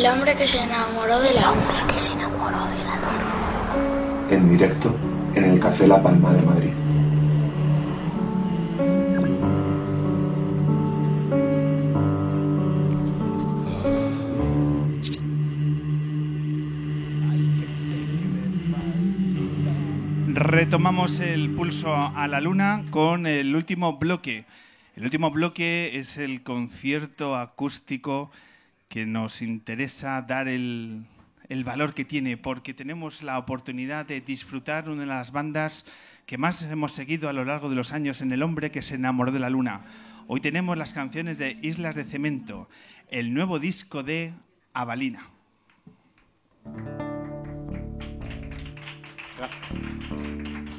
El hombre que se enamoró de la El hombre que se enamoró de la luna. En directo en el Café La Palma de Madrid. Retomamos el pulso a la luna con el último bloque. El último bloque es el concierto acústico que nos interesa dar el, el valor que tiene, porque tenemos la oportunidad de disfrutar una de las bandas que más hemos seguido a lo largo de los años en El hombre que se enamoró de la luna. Hoy tenemos las canciones de Islas de Cemento, el nuevo disco de Avalina. He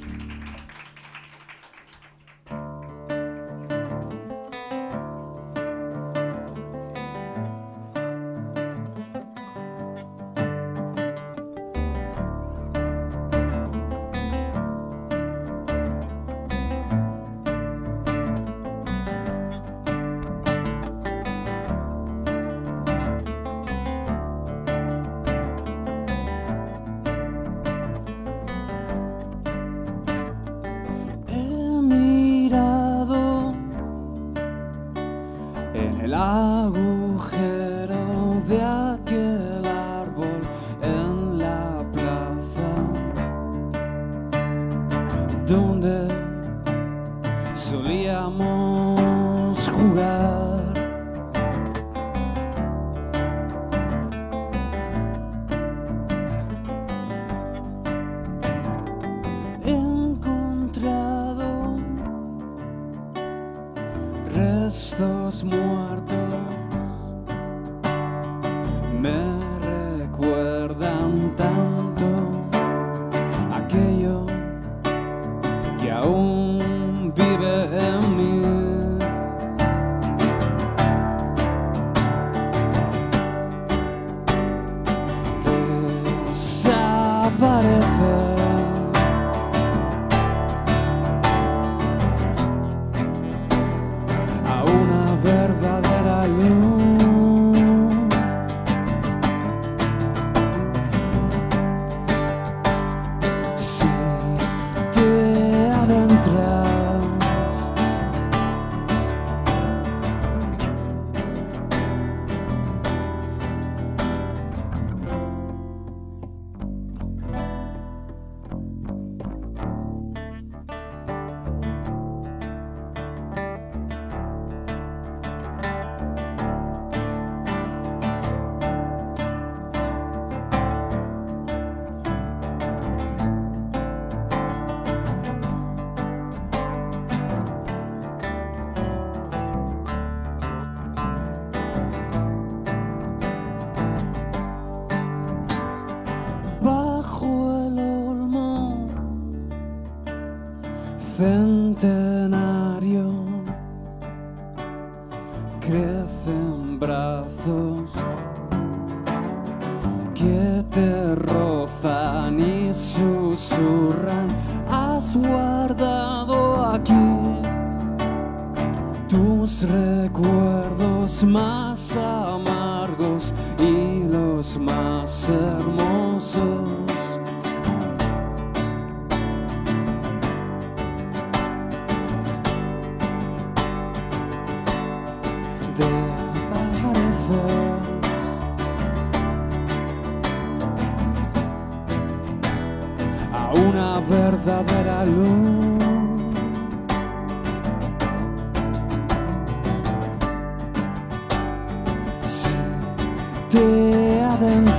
Me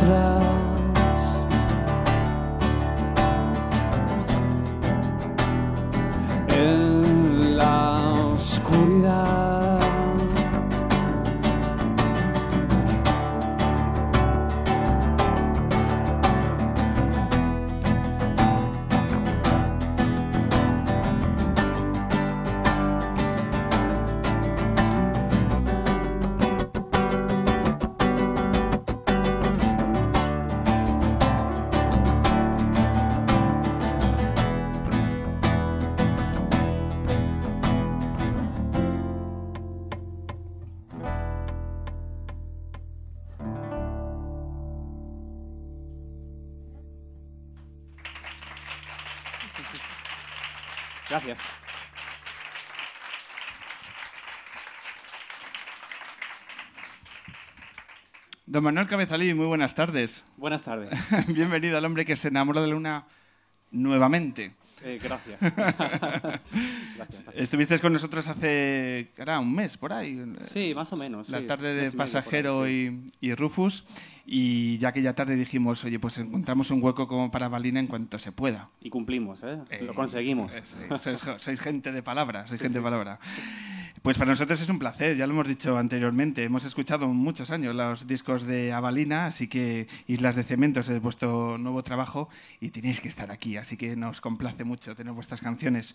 atrás. Don Manuel Cabezalí, muy buenas tardes. Buenas tardes. Bienvenido al hombre que se enamoró de la luna nuevamente. Eh, gracias. gracias. Estuviste con nosotros hace era un mes por ahí. Sí, más o menos. La sí, tarde de Pasajero por ahí, sí. y, y Rufus. Y ya aquella tarde dijimos, oye, pues encontramos un hueco como para Balina en cuanto se pueda. Y cumplimos, ¿eh? Eh, Lo conseguimos. eh, sois, sois gente de palabra, sois Sí, gente de palabra. Pues para nosotros es un placer, ya lo hemos dicho anteriormente. Hemos escuchado muchos años los discos de Avalina, así que Islas de Cementos es vuestro nuevo trabajo y tenéis que estar aquí, así que nos complace mucho tener vuestras canciones.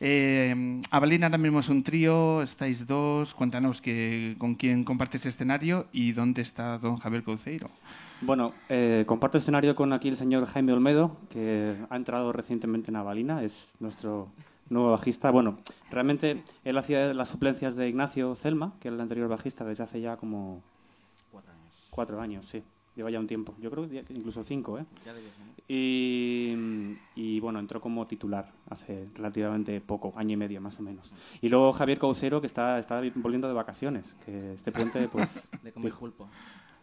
Eh, Avalina ahora mismo es un trío, estáis dos, cuéntanos que, con quién compartes escenario y dónde está don Javier Couceiro. Bueno, eh, comparto escenario con aquí el señor Jaime Olmedo, que ha entrado recientemente en Avalina, es nuestro nuevo bajista. Bueno, realmente él hacía las suplencias de Ignacio Celma, que era el anterior bajista desde hace ya como Cuatro años. cuatro años, sí. Lleva ya un tiempo. Yo creo que incluso cinco, ¿eh? Ya de diez, ¿no? Y, y, bueno, entró como titular hace relativamente poco, año y medio más o menos. Y luego Javier Caucero, que está, está volviendo de vacaciones, que este puente, pues, De comer pulpo.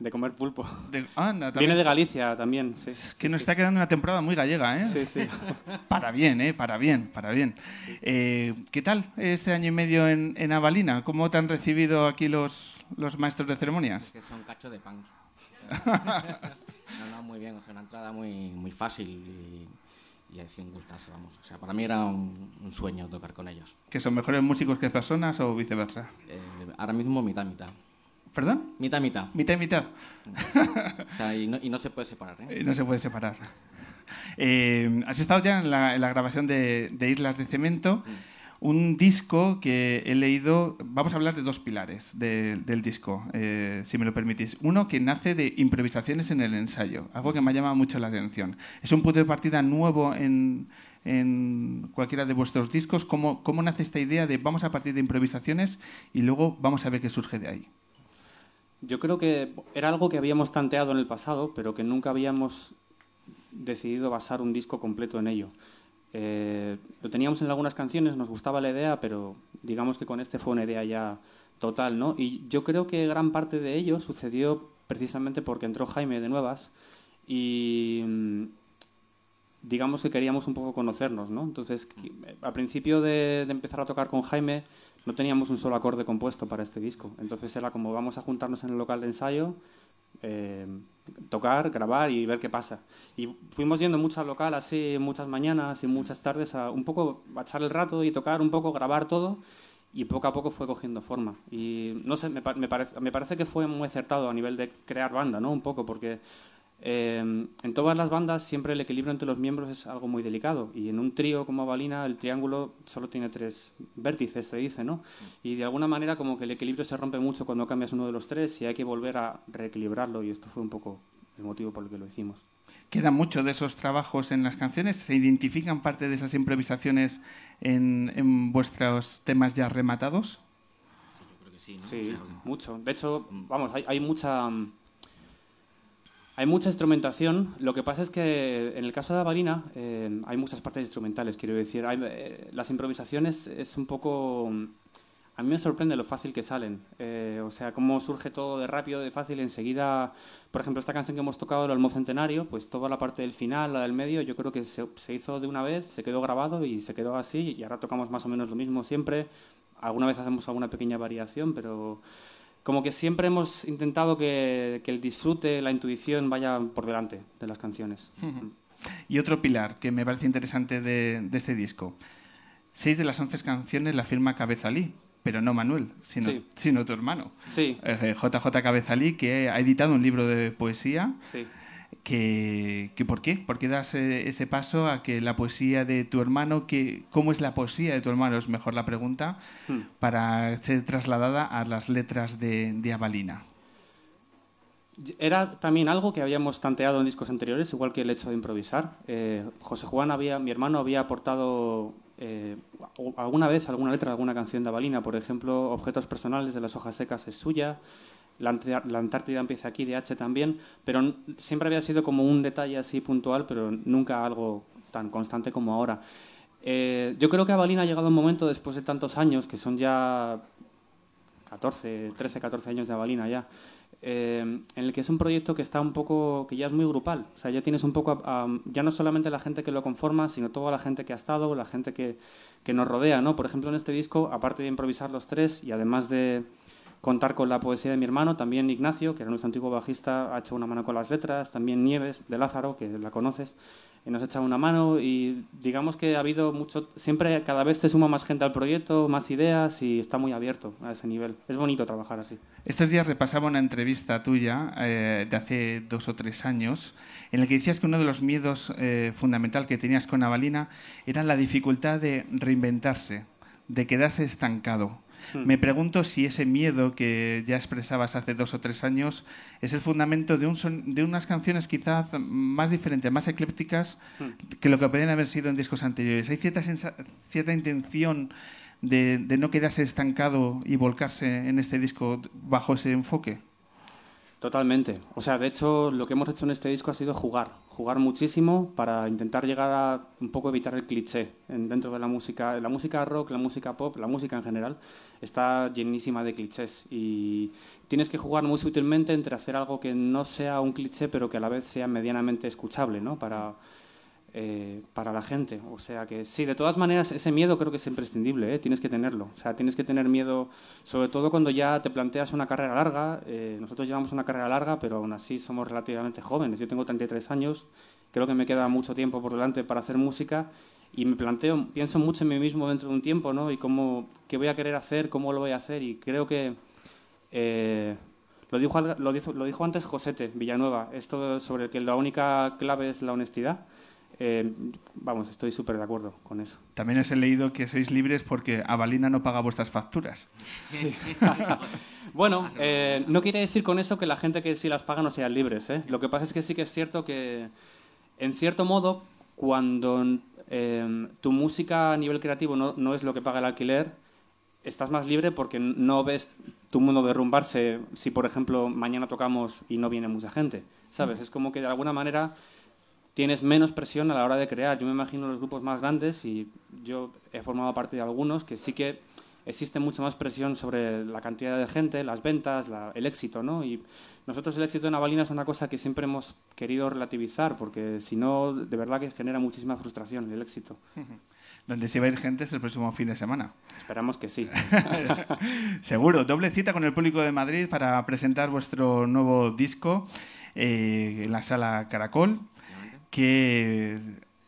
De comer pulpo. De- anda, también Viene de Galicia también, sí. Es que nos está quedando una temporada muy gallega, ¿eh? Sí, sí. Para bien, ¿eh? Para bien, para bien. Eh, ¿Qué tal este año y medio en, en Avalina? ¿Cómo te han recibido aquí los, los maestros de ceremonias? Que son cacho de pan. no, no, muy bien. O sea, una entrada muy, muy fácil y, y sido un gustazo, vamos. O sea, para mí era un, un sueño tocar con ellos. ¿Que son mejores músicos que personas o viceversa? Eh, ahora mismo mitad, mitad. ¿Perdón? Mitad, mitad. Mitad y mitad. O sea, y no, y no se puede separar, ¿eh? Eh, No se puede separar. Eh, has estado ya en la, en la grabación de, de Islas de Cemento, un disco que he leído. Vamos a hablar de dos pilares de- del disco, eh, si me lo permitís. Uno que nace de improvisaciones en el ensayo, algo que me ha llamado mucho la atención. Es un punto de partida nuevo en, en cualquiera de vuestros discos. ¿Cómo, ¿Cómo nace esta idea de vamos a partir de improvisaciones y luego vamos a ver qué surge de ahí? Yo creo que era algo que habíamos tanteado en el pasado, pero que nunca habíamos decidido basar un disco completo en ello. Eh, lo teníamos en algunas canciones, nos gustaba la idea, pero digamos que con este fue una idea ya total, ¿no? Y yo creo que gran parte de ello sucedió precisamente porque entró Jaime de nuevas y mm, digamos que queríamos un poco conocernos, ¿no? Entonces, qui- al principio de empezar a tocar con Jaime, no teníamos un solo acorde compuesto para este disco. Entonces era como vamos a juntarnos en el local de ensayo, eh, tocar, grabar y ver qué pasa. Y fuimos yendo mucho al local así, muchas mañanas y muchas tardes, a un poco a echar el rato y tocar un poco, grabar todo. Y poco a poco fue cogiendo forma. Y no sé, me, pa- me parece, me parece que fue muy acertado a nivel de crear banda, ¿no? Un poco, porque eh, en todas las bandas siempre el equilibrio entre los miembros es algo muy delicado y en un trío como Balina el triángulo solo tiene tres vértices, se dice, ¿no? Y de alguna manera como que el equilibrio se rompe mucho cuando cambias uno de los tres y hay que volver a reequilibrarlo y esto fue un poco el motivo por el que lo hicimos. Queda mucho de esos trabajos en las canciones. ¿Se identifican parte de esas improvisaciones en, en vuestros temas ya rematados? Sí, yo creo que sí, ¿no? Sí, O sea, mucho. De hecho, vamos, hay, hay mucha mm, hay mucha instrumentación. Lo que pasa es que en el caso de la balina eh, hay muchas partes instrumentales, quiero decir. Hay, eh, las improvisaciones es un poco... A mí me sorprende lo fácil que salen. Eh, o sea, cómo surge todo de rápido, de fácil. Enseguida, por ejemplo, esta canción que hemos tocado, el Olmo Centenario, pues toda la parte del final, la del medio, yo creo que se, se hizo de una vez, se quedó grabado y se quedó así. Y ahora tocamos más o menos lo mismo siempre. Alguna vez hacemos alguna pequeña variación, pero como que siempre hemos intentado que, que el disfrute, la intuición vaya por delante de las canciones. Y otro pilar que me parece interesante de, de este disco. Seis de las once canciones la firma Cabezalí, pero no Manuel, sino, Sí. sino tu hermano. Sí, Eh, JJ Cabezalí, que ha editado un libro de poesía. sí. Que, que ¿Por qué? ¿Por qué das eh, ese paso a que la poesía de tu hermano, que, cómo es la poesía de tu hermano, es mejor la pregunta, Hmm. para ser trasladada a las letras de, de Avalina? Era también algo que habíamos tanteado en discos anteriores, igual que el hecho de improvisar. Eh, José Juan, había, mi hermano, había aportado eh, alguna vez alguna letra de alguna canción de Avalina. Por ejemplo, Objetos personales de las hojas secas es suya. La, Ant- la Antártida empieza aquí, de H también. Pero siempre había sido como un detalle así puntual, pero nunca algo tan constante como ahora. Eh, yo creo que a ha llegado un momento después de tantos años, que son ya 14, 13, 14 años de Avalina ya, eh, en el que es un proyecto que está un poco, que ya es muy grupal. O sea, ya tienes un poco, a- a- ya no solamente la gente que lo conforma, sino toda la gente que ha estado, la gente que, que nos rodea, ¿no? Por ejemplo, en este disco, aparte de improvisar los tres y además de contar con la poesía de mi hermano, también Ignacio, que era nuestro antiguo bajista, ha echado una mano con las letras, también Nieves, de Lázaro, que la conoces, nos ha echado una mano y digamos que ha habido mucho, siempre cada vez se suma más gente al proyecto, más ideas y está muy abierto a ese nivel. Es bonito trabajar así. Estos días repasaba una entrevista tuya eh, de hace dos o tres años en la que decías que uno de los miedos eh, fundamental que tenías con Avalina era la dificultad de reinventarse, de quedarse estancado. Me pregunto si ese miedo que ya expresabas hace dos o tres años es el fundamento de, un son- de unas canciones quizás más diferentes, más eclépticas que lo que podrían haber sido en discos anteriores. ¿Hay cierta, intención de, de no quedarse estancado y volcarse en este disco bajo ese enfoque? Totalmente. O sea, de hecho, lo que hemos hecho en este disco ha sido jugar, jugar muchísimo para intentar llegar a un poco evitar el cliché en- dentro de la música. La música rock, la música pop, la música en general está llenísima de clichés y tienes que jugar muy sutilmente entre hacer algo que no sea un cliché, pero que a la vez sea medianamente escuchable, ¿no? Eh, para la gente. O sea que sí, de todas maneras, ese miedo creo que es imprescindible, ¿eh? tienes que tenerlo. O sea, tienes que tener miedo, sobre todo cuando ya te planteas una carrera larga. Eh, nosotros llevamos una carrera larga, pero aún así somos relativamente jóvenes. Yo tengo 33 años, creo que me queda mucho tiempo por delante para hacer música y me planteo, pienso mucho en mí mismo dentro de un tiempo, ¿no? Y cómo, qué voy a querer hacer, cómo lo voy a hacer y creo que... eh, lo dijo, lo, dijo, lo dijo antes Josete Villanueva, esto sobre que la única clave es la honestidad. Eh, vamos, estoy súper de acuerdo con eso. También os he leído que sois libres porque Avalina no paga vuestras facturas. Sí. bueno, eh, no quiere decir con eso que la gente que sí las paga no sean libres. ¿eh? Lo que pasa es que sí que es cierto que, en cierto modo, cuando eh, tu música a nivel creativo no, no es lo que paga el alquiler, estás más libre porque no ves tu mundo derrumbarse si, por ejemplo, mañana tocamos y no viene mucha gente. ¿Sabes? Es como que de alguna manera tienes menos presión a la hora de crear. Yo me imagino los grupos más grandes y yo he formado parte de algunos que sí que existe mucho más presión sobre la cantidad de gente, las ventas, la- el éxito, ¿no? Y nosotros el éxito en Avalina es una cosa que siempre hemos querido relativizar porque si no, de verdad que genera muchísima frustración el éxito. Donde se va a ir gente es el próximo fin de semana. Esperamos que sí. Seguro, doble cita con el público de Madrid para presentar vuestro nuevo disco eh, en la sala Caracol, que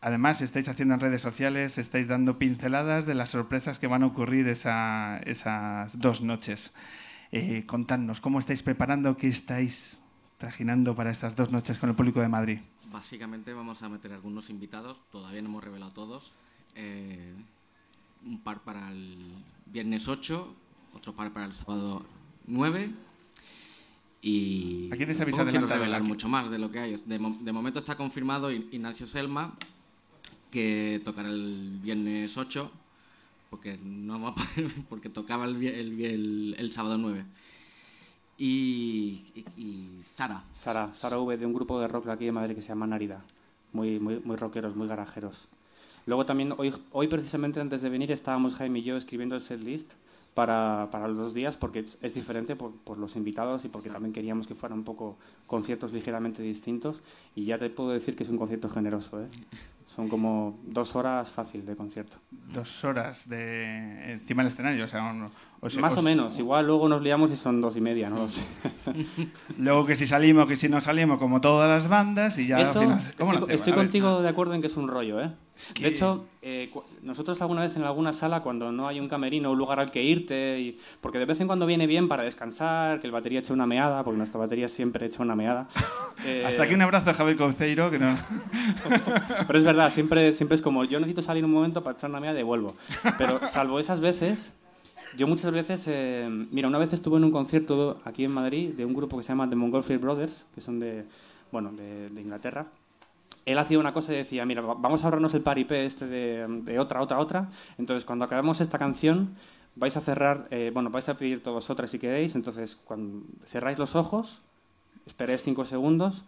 además estáis haciendo en redes sociales, estáis dando pinceladas de las sorpresas que van a ocurrir esa- esas dos noches. Eh, contadnos, ¿cómo estáis preparando? ¿Qué estáis trajinando para estas dos noches con el público de Madrid? Básicamente vamos a meter algunos invitados, todavía no hemos revelado todos. eh, un par para el viernes 8, otro par para el sábado 9. Y ¿A quién habéis tampoco quiero revelar aquí? mucho más de lo que hay. De, de momento está confirmado Ignacio Selma, que tocará el viernes 8, porque, no va a poder- porque tocaba el, el, el- el sábado 9. Y, y, y Sara, Sara, Sara V de un grupo de rock de aquí de Madrid que se llama Narida. Muy, muy, muy rockeros, muy garajeros. Luego también, hoy, hoy precisamente antes de venir estábamos Jaime y yo escribiendo el setlist para, para los dos días porque es, es diferente por, por los invitados y porque también queríamos que fueran un poco conciertos ligeramente distintos y ya te puedo decir que es un concierto generoso. ¿eh? Son como dos horas fácil de concierto. Dos horas de encima del escenario, o sea, os- Más os- o menos, igual luego nos liamos y son dos y media, no lo sé. Luego que si salimos, que si no salimos, como todas las bandas, y ya Eso, al final. ¿Cómo estoy, estoy contigo de acuerdo en que es un rollo, ¿eh? Que- De hecho, eh, nosotros alguna vez en alguna sala, cuando no hay un camerino, un lugar al que irte, y- porque de vez en cuando viene bien para descansar, que el batería eche una meada, porque nuestra batería siempre echa una meada. Eh, Hasta aquí un abrazo a Javier Conceiro, que no. Pero es verdad, siempre, siempre es como, yo necesito salir un momento para echar una meada y devuelvo. Pero salvo esas veces, yo muchas veces, eh, mira, una vez estuve en un concierto aquí en Madrid de un grupo que se llama The Montgolfier Brothers, que son de, bueno, de, de Inglaterra. Él hacía una cosa y decía, mira, va- vamos a ahorrarnos el paripé este de, de otra, otra, otra. Entonces, cuando acabemos esta canción, vais a cerrar, eh, bueno, vais a pedir todos otras si queréis. Entonces, cuando cerráis los ojos, esperéis cinco segundos,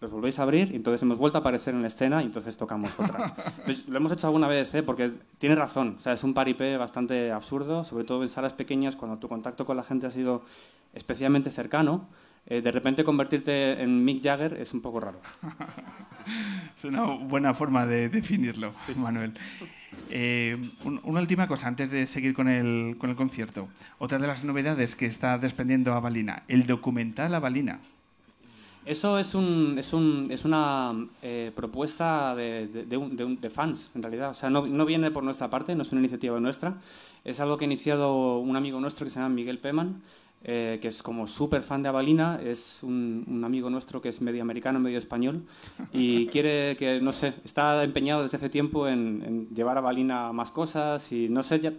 los volvéis a abrir y entonces hemos vuelto a aparecer en la escena y entonces tocamos otra. Entonces, lo hemos hecho alguna vez, ¿eh? porque tiene razón, o sea, es un paripé bastante absurdo, sobre todo en salas pequeñas cuando tu contacto con la gente ha sido especialmente cercano. Eh, de repente convertirte en Mick Jagger es un poco raro. Es una buena forma de definirlo, Manuel. Eh, un- una última cosa antes de seguir con el, con el concierto. Otra de las novedades que está desprendiendo Avalina, el documental Avalina. Eso es, un, es, un, es una eh, propuesta de, de- de un- de un- de fans, en realidad. O sea, no, no viene por nuestra parte, no es una iniciativa nuestra. Es algo que ha iniciado un amigo nuestro que se llama Miguel Peman, eh, que es como súper fan de Avalina. Es un, un amigo nuestro que es medio americano, medio español. Y quiere que, no sé, está empeñado desde hace tiempo en, en llevar a Avalina a más cosas. Y no sé, ya,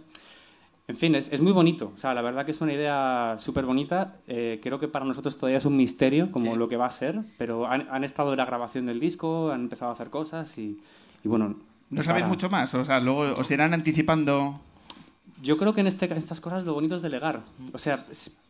en fin, es, es muy bonito. O sea, la verdad que es una idea súper bonita. Eh, creo que para nosotros todavía es un misterio como Sí. lo que va a ser, pero han, han estado en la grabación del disco, han empezado a hacer cosas y, y bueno... ¿No sabéis mucho más? O sea, luego os irán anticipando. Yo creo que en este, estas cosas lo bonito es delegar. O sea,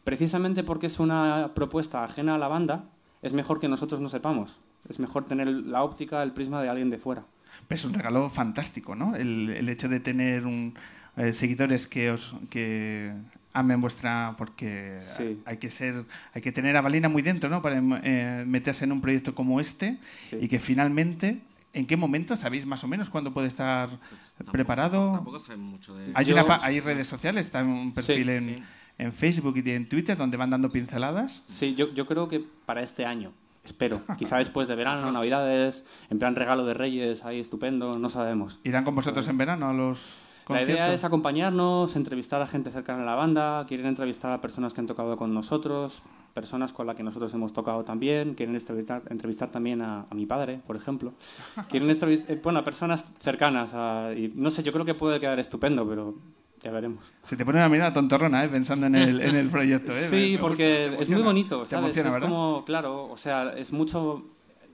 precisamente porque es una propuesta ajena a la banda, es mejor que nosotros no sepamos. Es mejor tener la óptica, el prisma de alguien de fuera. Pero es un regalo fantástico, ¿no? El, el hecho de tener un, eh, seguidores que os que amen vuestra porque Sí. hay que ser hay que tener a Valina muy dentro, ¿no? Para eh, meterse en un proyecto como este Sí. y que finalmente ¿En qué momento sabéis más o menos cuándo puede estar Tampoco- preparado? Tampoco sabemos mucho de... Hay, una hay redes sociales, está un perfil en, sí. en Facebook y en Twitter donde van dando pinceladas. Sí, yo, yo creo que para este año. Espero. Quizá después de verano, Navidades, en plan regalo de Reyes, ahí estupendo, no sabemos. ¿Irán con vosotros en verano a los La idea es acompañarnos, entrevistar a gente cercana a la banda, quieren entrevistar a personas que han tocado con nosotros, personas con las que nosotros hemos tocado también, quieren entrevistar, entrevistar también a, a mi padre, por ejemplo. Quieren entrevistar, bueno, a personas cercanas. a- y no sé, yo creo que puede quedar estupendo, pero ya veremos. Se te pone una mirada tontorrona, ¿eh? pensando en el, en el proyecto. ¿eh? Me- Sí, me gusta, porque es muy bonito, ¿sabes? emociona, es ¿verdad? como, claro, o sea, es mucho...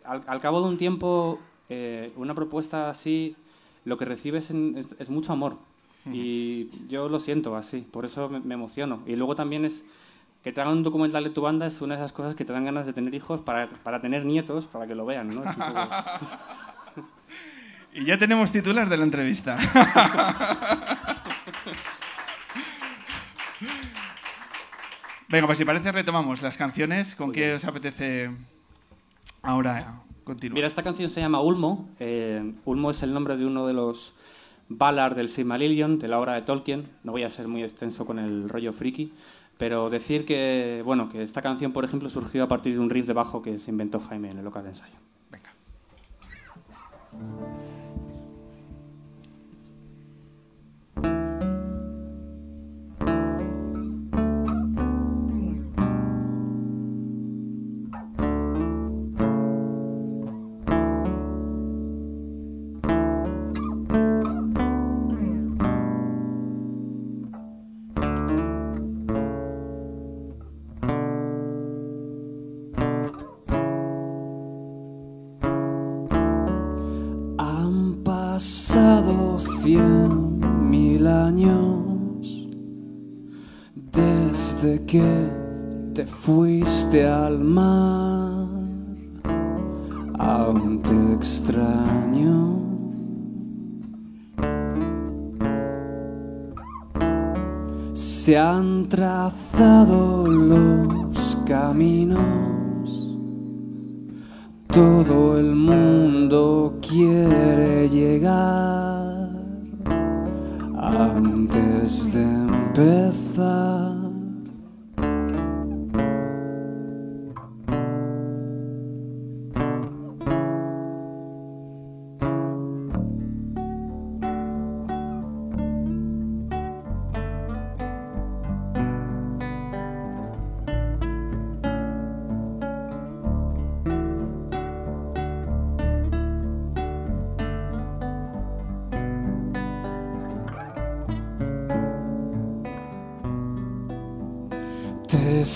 Al, al cabo de un tiempo, eh, una propuesta así, lo que recibes en- es, es mucho amor. Y yo lo siento así, por eso me, me emociono. Y luego también es que te hagan un documental de tu banda es una de esas cosas que te dan ganas de tener hijos para, para tener nietos, para que lo vean, ¿no? Es un poco- Y ya tenemos titular de la entrevista. Venga, pues si parece retomamos las canciones. ¿Con qué os apetece ahora continuar? Mira, esta canción se llama Ulmo. Eh, Ulmo es el nombre de uno de los Valar del Silmarillion, de la obra de Tolkien. No voy a ser muy extenso con el rollo friki, pero decir que, bueno, que esta canción, por ejemplo, surgió a partir de un riff de bajo que se inventó Jaime en el local de ensayo. Venga. Que te fuiste al mar. Aún te extraño. Se han trazado los caminos. Todo el mundo quiere llegar antes de empezar.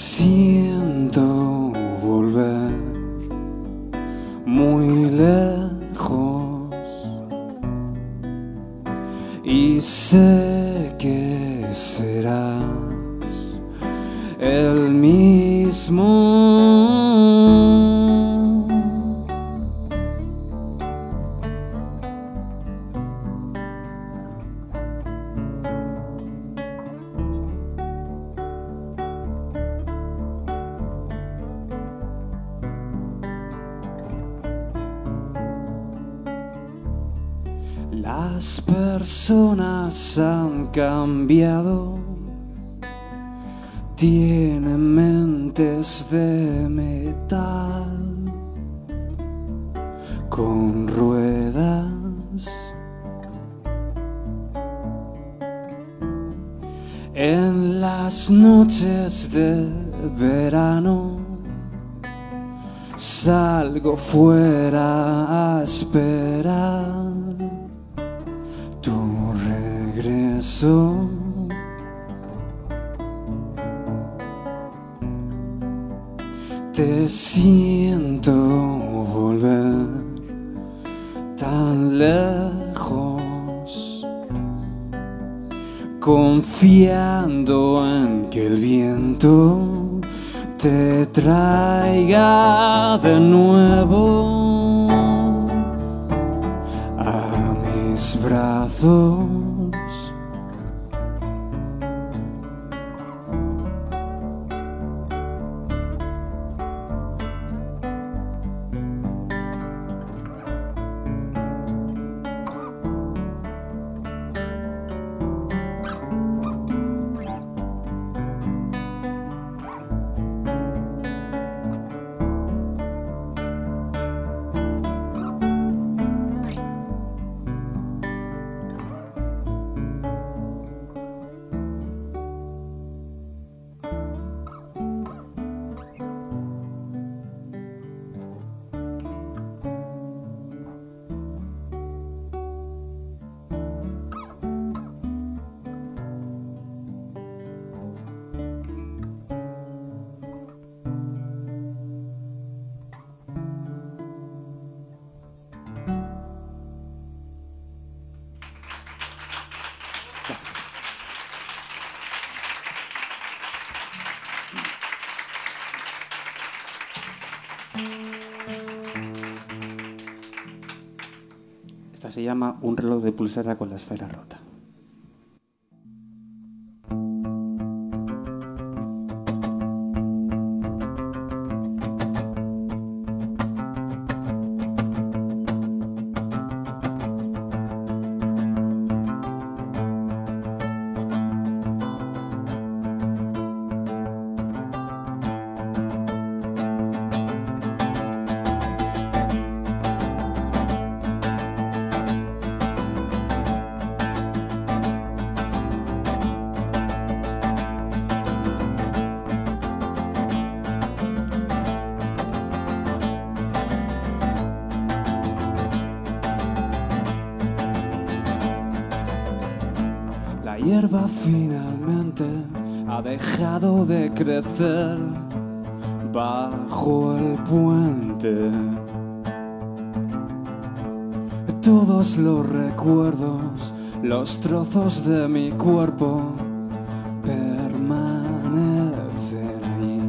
Te Las personas han cambiado, tienen mentes de metal con ruedas. En las noches de verano salgo fuera a esperar Te siento volver tan lejos, confiando en que el viento te traiga de nuevo a mis brazos. Se llama Un reloj de pulsera con la esfera rota. Hierba finalmente ha dejado de crecer bajo el puente. Todos los recuerdos, los trozos de mi cuerpo permanecen ahí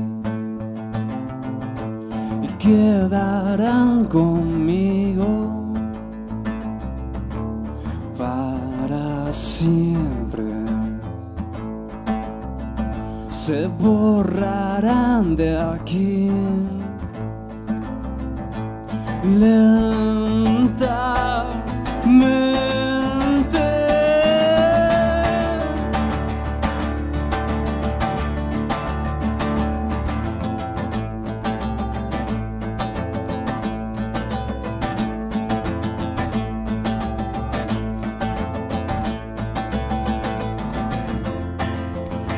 y quedarán conmigo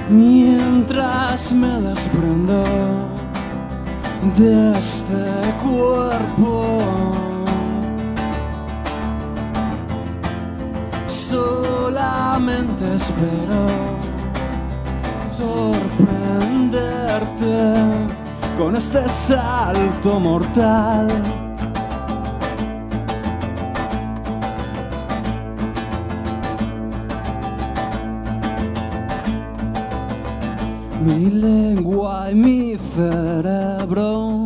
Mientras me desprendo de este cuerpo, solamente espero sorprenderte con este salto mortal. Mi lengua y mi cerebro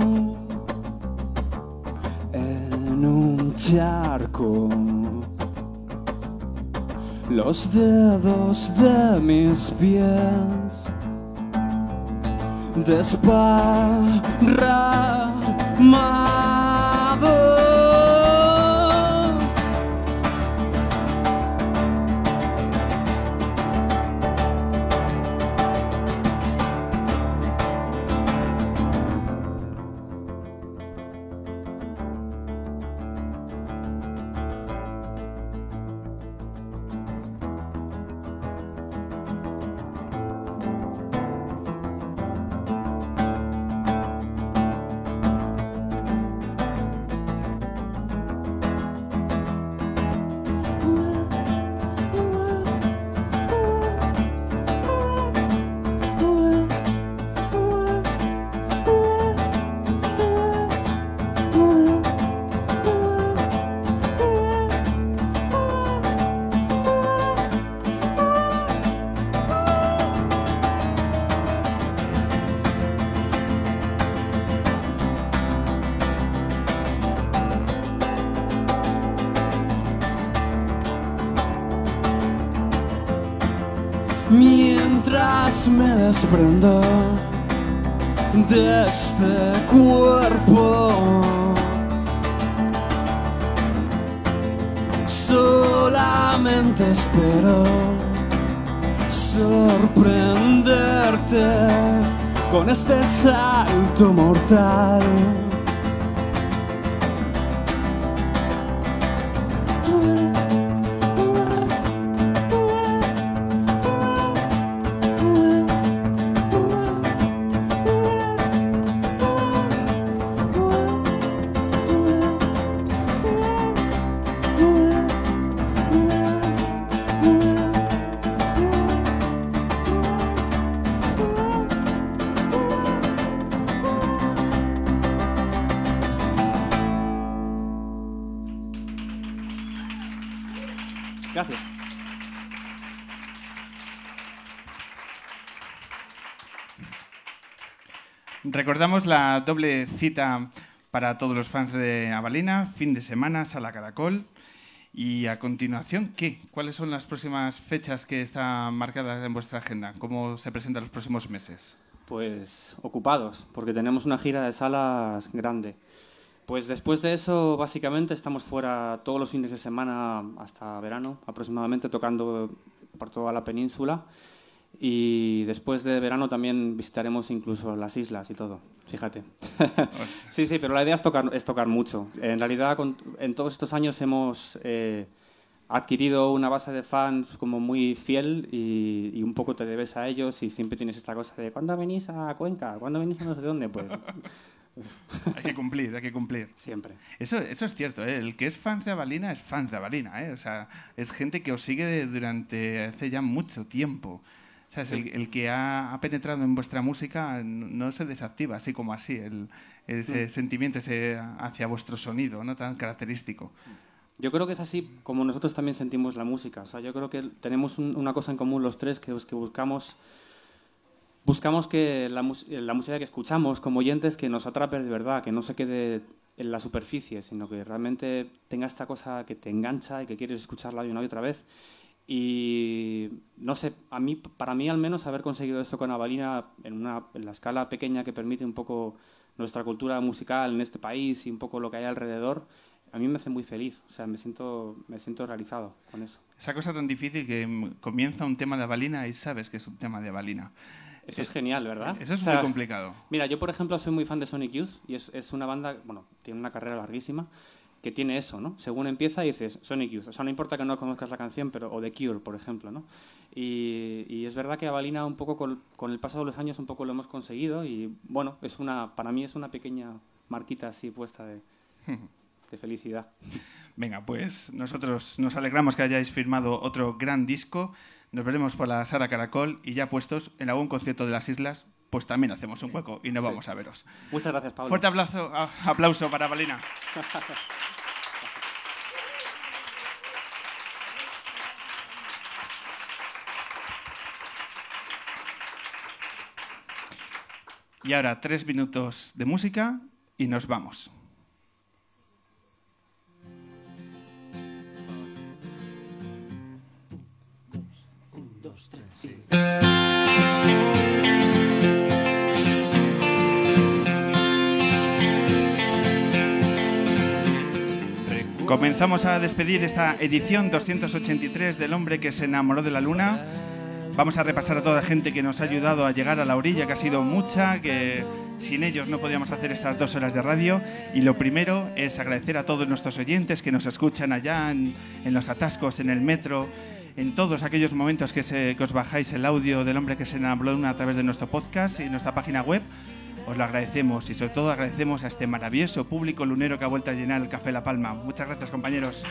en un charco. Los dedos de mis pies desparramados me desprendo de este cuerpo. Solamente espero sorprenderte con este salto mortal. Doble cita para todos los fans de Avalina, fin de semana, Sala Caracol. Y a continuación, ¿qué? ¿Cuáles son las próximas fechas que están marcadas en vuestra agenda? ¿Cómo se presentan los próximos meses? Pues ocupados, porque tenemos una gira de salas grande. Pues después de eso, básicamente, estamos fuera todos los fines de semana hasta verano, aproximadamente, tocando por toda la península. Y después de verano también visitaremos incluso las islas y todo, fíjate. sí, sí, pero la idea es tocar, es tocar mucho. En realidad, con- en todos estos años hemos eh, adquirido una base de fans como muy fiel y, y un poco te debes a ellos y siempre tienes esta cosa de ¿cuándo venís a Cuenca? ¿Cuándo venís a no sé dónde? Pues Hay que cumplir, hay que cumplir. siempre. Eso, eso es cierto, ¿eh? el que es fan de Avalina es fan de Avalina, ¿eh? o sea, es gente que os sigue durante hace ya mucho tiempo. ¿Sabes? El, el que ha, ha penetrado en vuestra música no, se desactiva así como así, el, ese sentimiento ese hacia vuestro sonido ¿no? tan característico. Yo creo que es así como nosotros también sentimos la música. O sea, yo creo que tenemos un- una cosa en común los tres, que es que buscamos, buscamos que la, la música que escuchamos como oyentes que nos atrape de verdad, que no se quede en la superficie, sino que realmente tenga esta cosa que te engancha y que quieres escucharla de una y otra vez. Y no sé, a mí, para mí al menos haber conseguido esto con Avalina en, una, en la escala pequeña que permite un poco nuestra cultura musical en este país y un poco lo que hay alrededor, a mí me hace muy feliz. O sea, me siento, me siento realizado con eso. Esa cosa tan difícil que comienza un tema de Avalina y sabes que es un tema de Avalina. Eso es genial, ¿verdad? Eso es O sea, muy complicado. Mira, yo por ejemplo soy muy fan de Sonic Youth y es, es una banda, bueno, tiene una carrera larguísima que tiene eso, ¿no? Según empieza dices Sonic Youth, o sea, no importa que no conozcas la canción, pero o The Cure, por ejemplo, ¿no? Y, y es verdad que Avalina un poco con, con el paso de los años un poco lo hemos conseguido y bueno, es una, para mí es una pequeña marquita así puesta de, de felicidad. Venga, pues nosotros nos alegramos que hayáis firmado otro gran disco. Nos veremos por la Sara Caracol y ya puestos en algún concierto de las islas, pues también hacemos un hueco y no vamos a veros. Muchas gracias, Pablo. Fuerte aplauso, aplauso para Valina. Y ahora tres minutos de música y nos vamos. Comenzamos a despedir esta edición 283 del hombre que se enamoró de la luna. Vamos a repasar a toda la gente que nos ha ayudado a llegar a la orilla, que ha sido mucha, que sin ellos no podíamos hacer estas dos horas de radio. Y lo primero es agradecer a todos nuestros oyentes que nos escuchan allá en, en los atascos, en el metro, en todos aquellos momentos que, se- que os bajáis el audio del hombre que se enamoró a través de nuestro podcast y nuestra página web. Os lo agradecemos y sobre todo agradecemos a este maravilloso público lunero que ha vuelto a llenar el Café La Palma. Muchas gracias compañeros.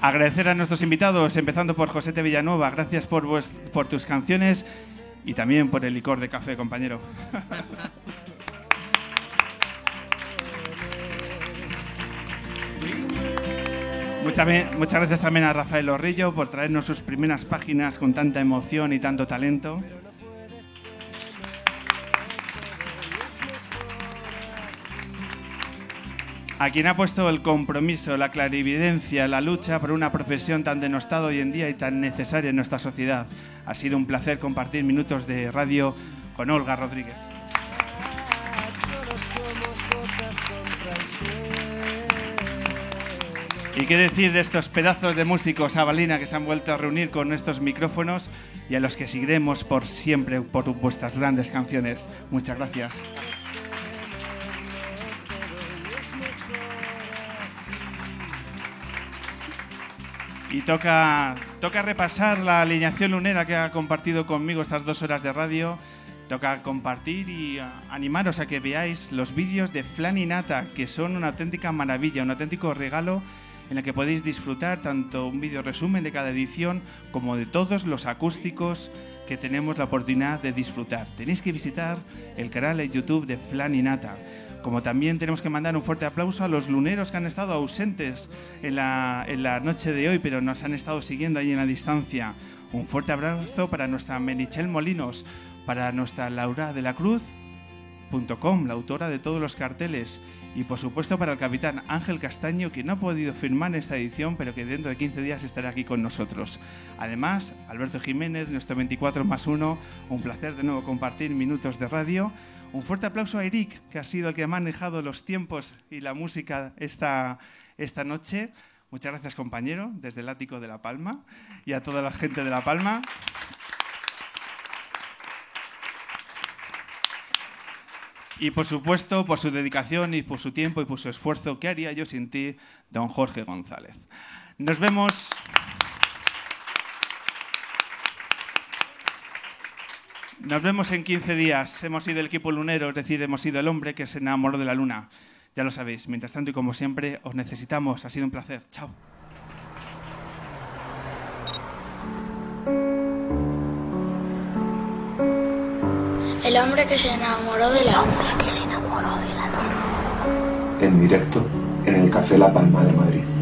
Agradecer a nuestros invitados, empezando por José T. Villanueva. Gracias por, vues- por tus canciones y también por el licor de café, compañero. Muchas, muchas gracias también a Rafael Orrillo por traernos sus primeras páginas con tanta emoción y tanto talento. A quien ha puesto el compromiso, la clarividencia, la lucha por una profesión tan denostada hoy en día y tan necesaria en nuestra sociedad. Ha sido un placer compartir minutos de radio con Olga Rodríguez. ¿Y qué decir de estos pedazos de músicos abalina que se han vuelto a reunir con estos micrófonos y a los que seguiremos por siempre por vuestras grandes canciones? Muchas gracias. Y toca, toca repasar la alineación lunera que ha compartido conmigo estas dos horas de radio. Toca compartir y ah, animaros a que veáis los vídeos de Flan y Nata, que son una auténtica maravilla, un auténtico regalo en el que podéis disfrutar tanto un vídeo resumen de cada edición como de todos los acústicos que tenemos la oportunidad de disfrutar. Tenéis que visitar el canal de YouTube de Flan y Nata. Como también tenemos que mandar un fuerte aplauso a los luneros que han estado ausentes en la, en la noche de hoy, pero nos han estado siguiendo ahí en la distancia. Un fuerte abrazo para nuestra Menichel Molinos, para nuestra Laura de la Cruz, la autora de todos los carteles, y por supuesto para el capitán Ángel Castaño, que no ha podido firmar esta edición, pero que dentro de 15 días estará aquí con nosotros. Además, Alberto Jiménez, nuestro 24 más 1, un placer de nuevo compartir minutos de radio. Un fuerte aplauso a Eric, que ha sido el que ha manejado los tiempos y la música esta, esta noche. Muchas gracias, compañero, desde el ático de La Palma y a toda la gente de La Palma. Y por supuesto, por su dedicación y por su tiempo y por su esfuerzo, ¿qué haría yo sin ti, don Jorge González? Nos vemos. Nos vemos en 15 días. Hemos sido el equipo lunero, es decir, hemos sido el hombre que se enamoró de la luna. Ya lo sabéis. Mientras tanto y como siempre, os necesitamos. Ha sido un placer. Chao. El hombre que se enamoró de la El hombre que se enamoró de la luna. En directo en el Café La Palma de Madrid.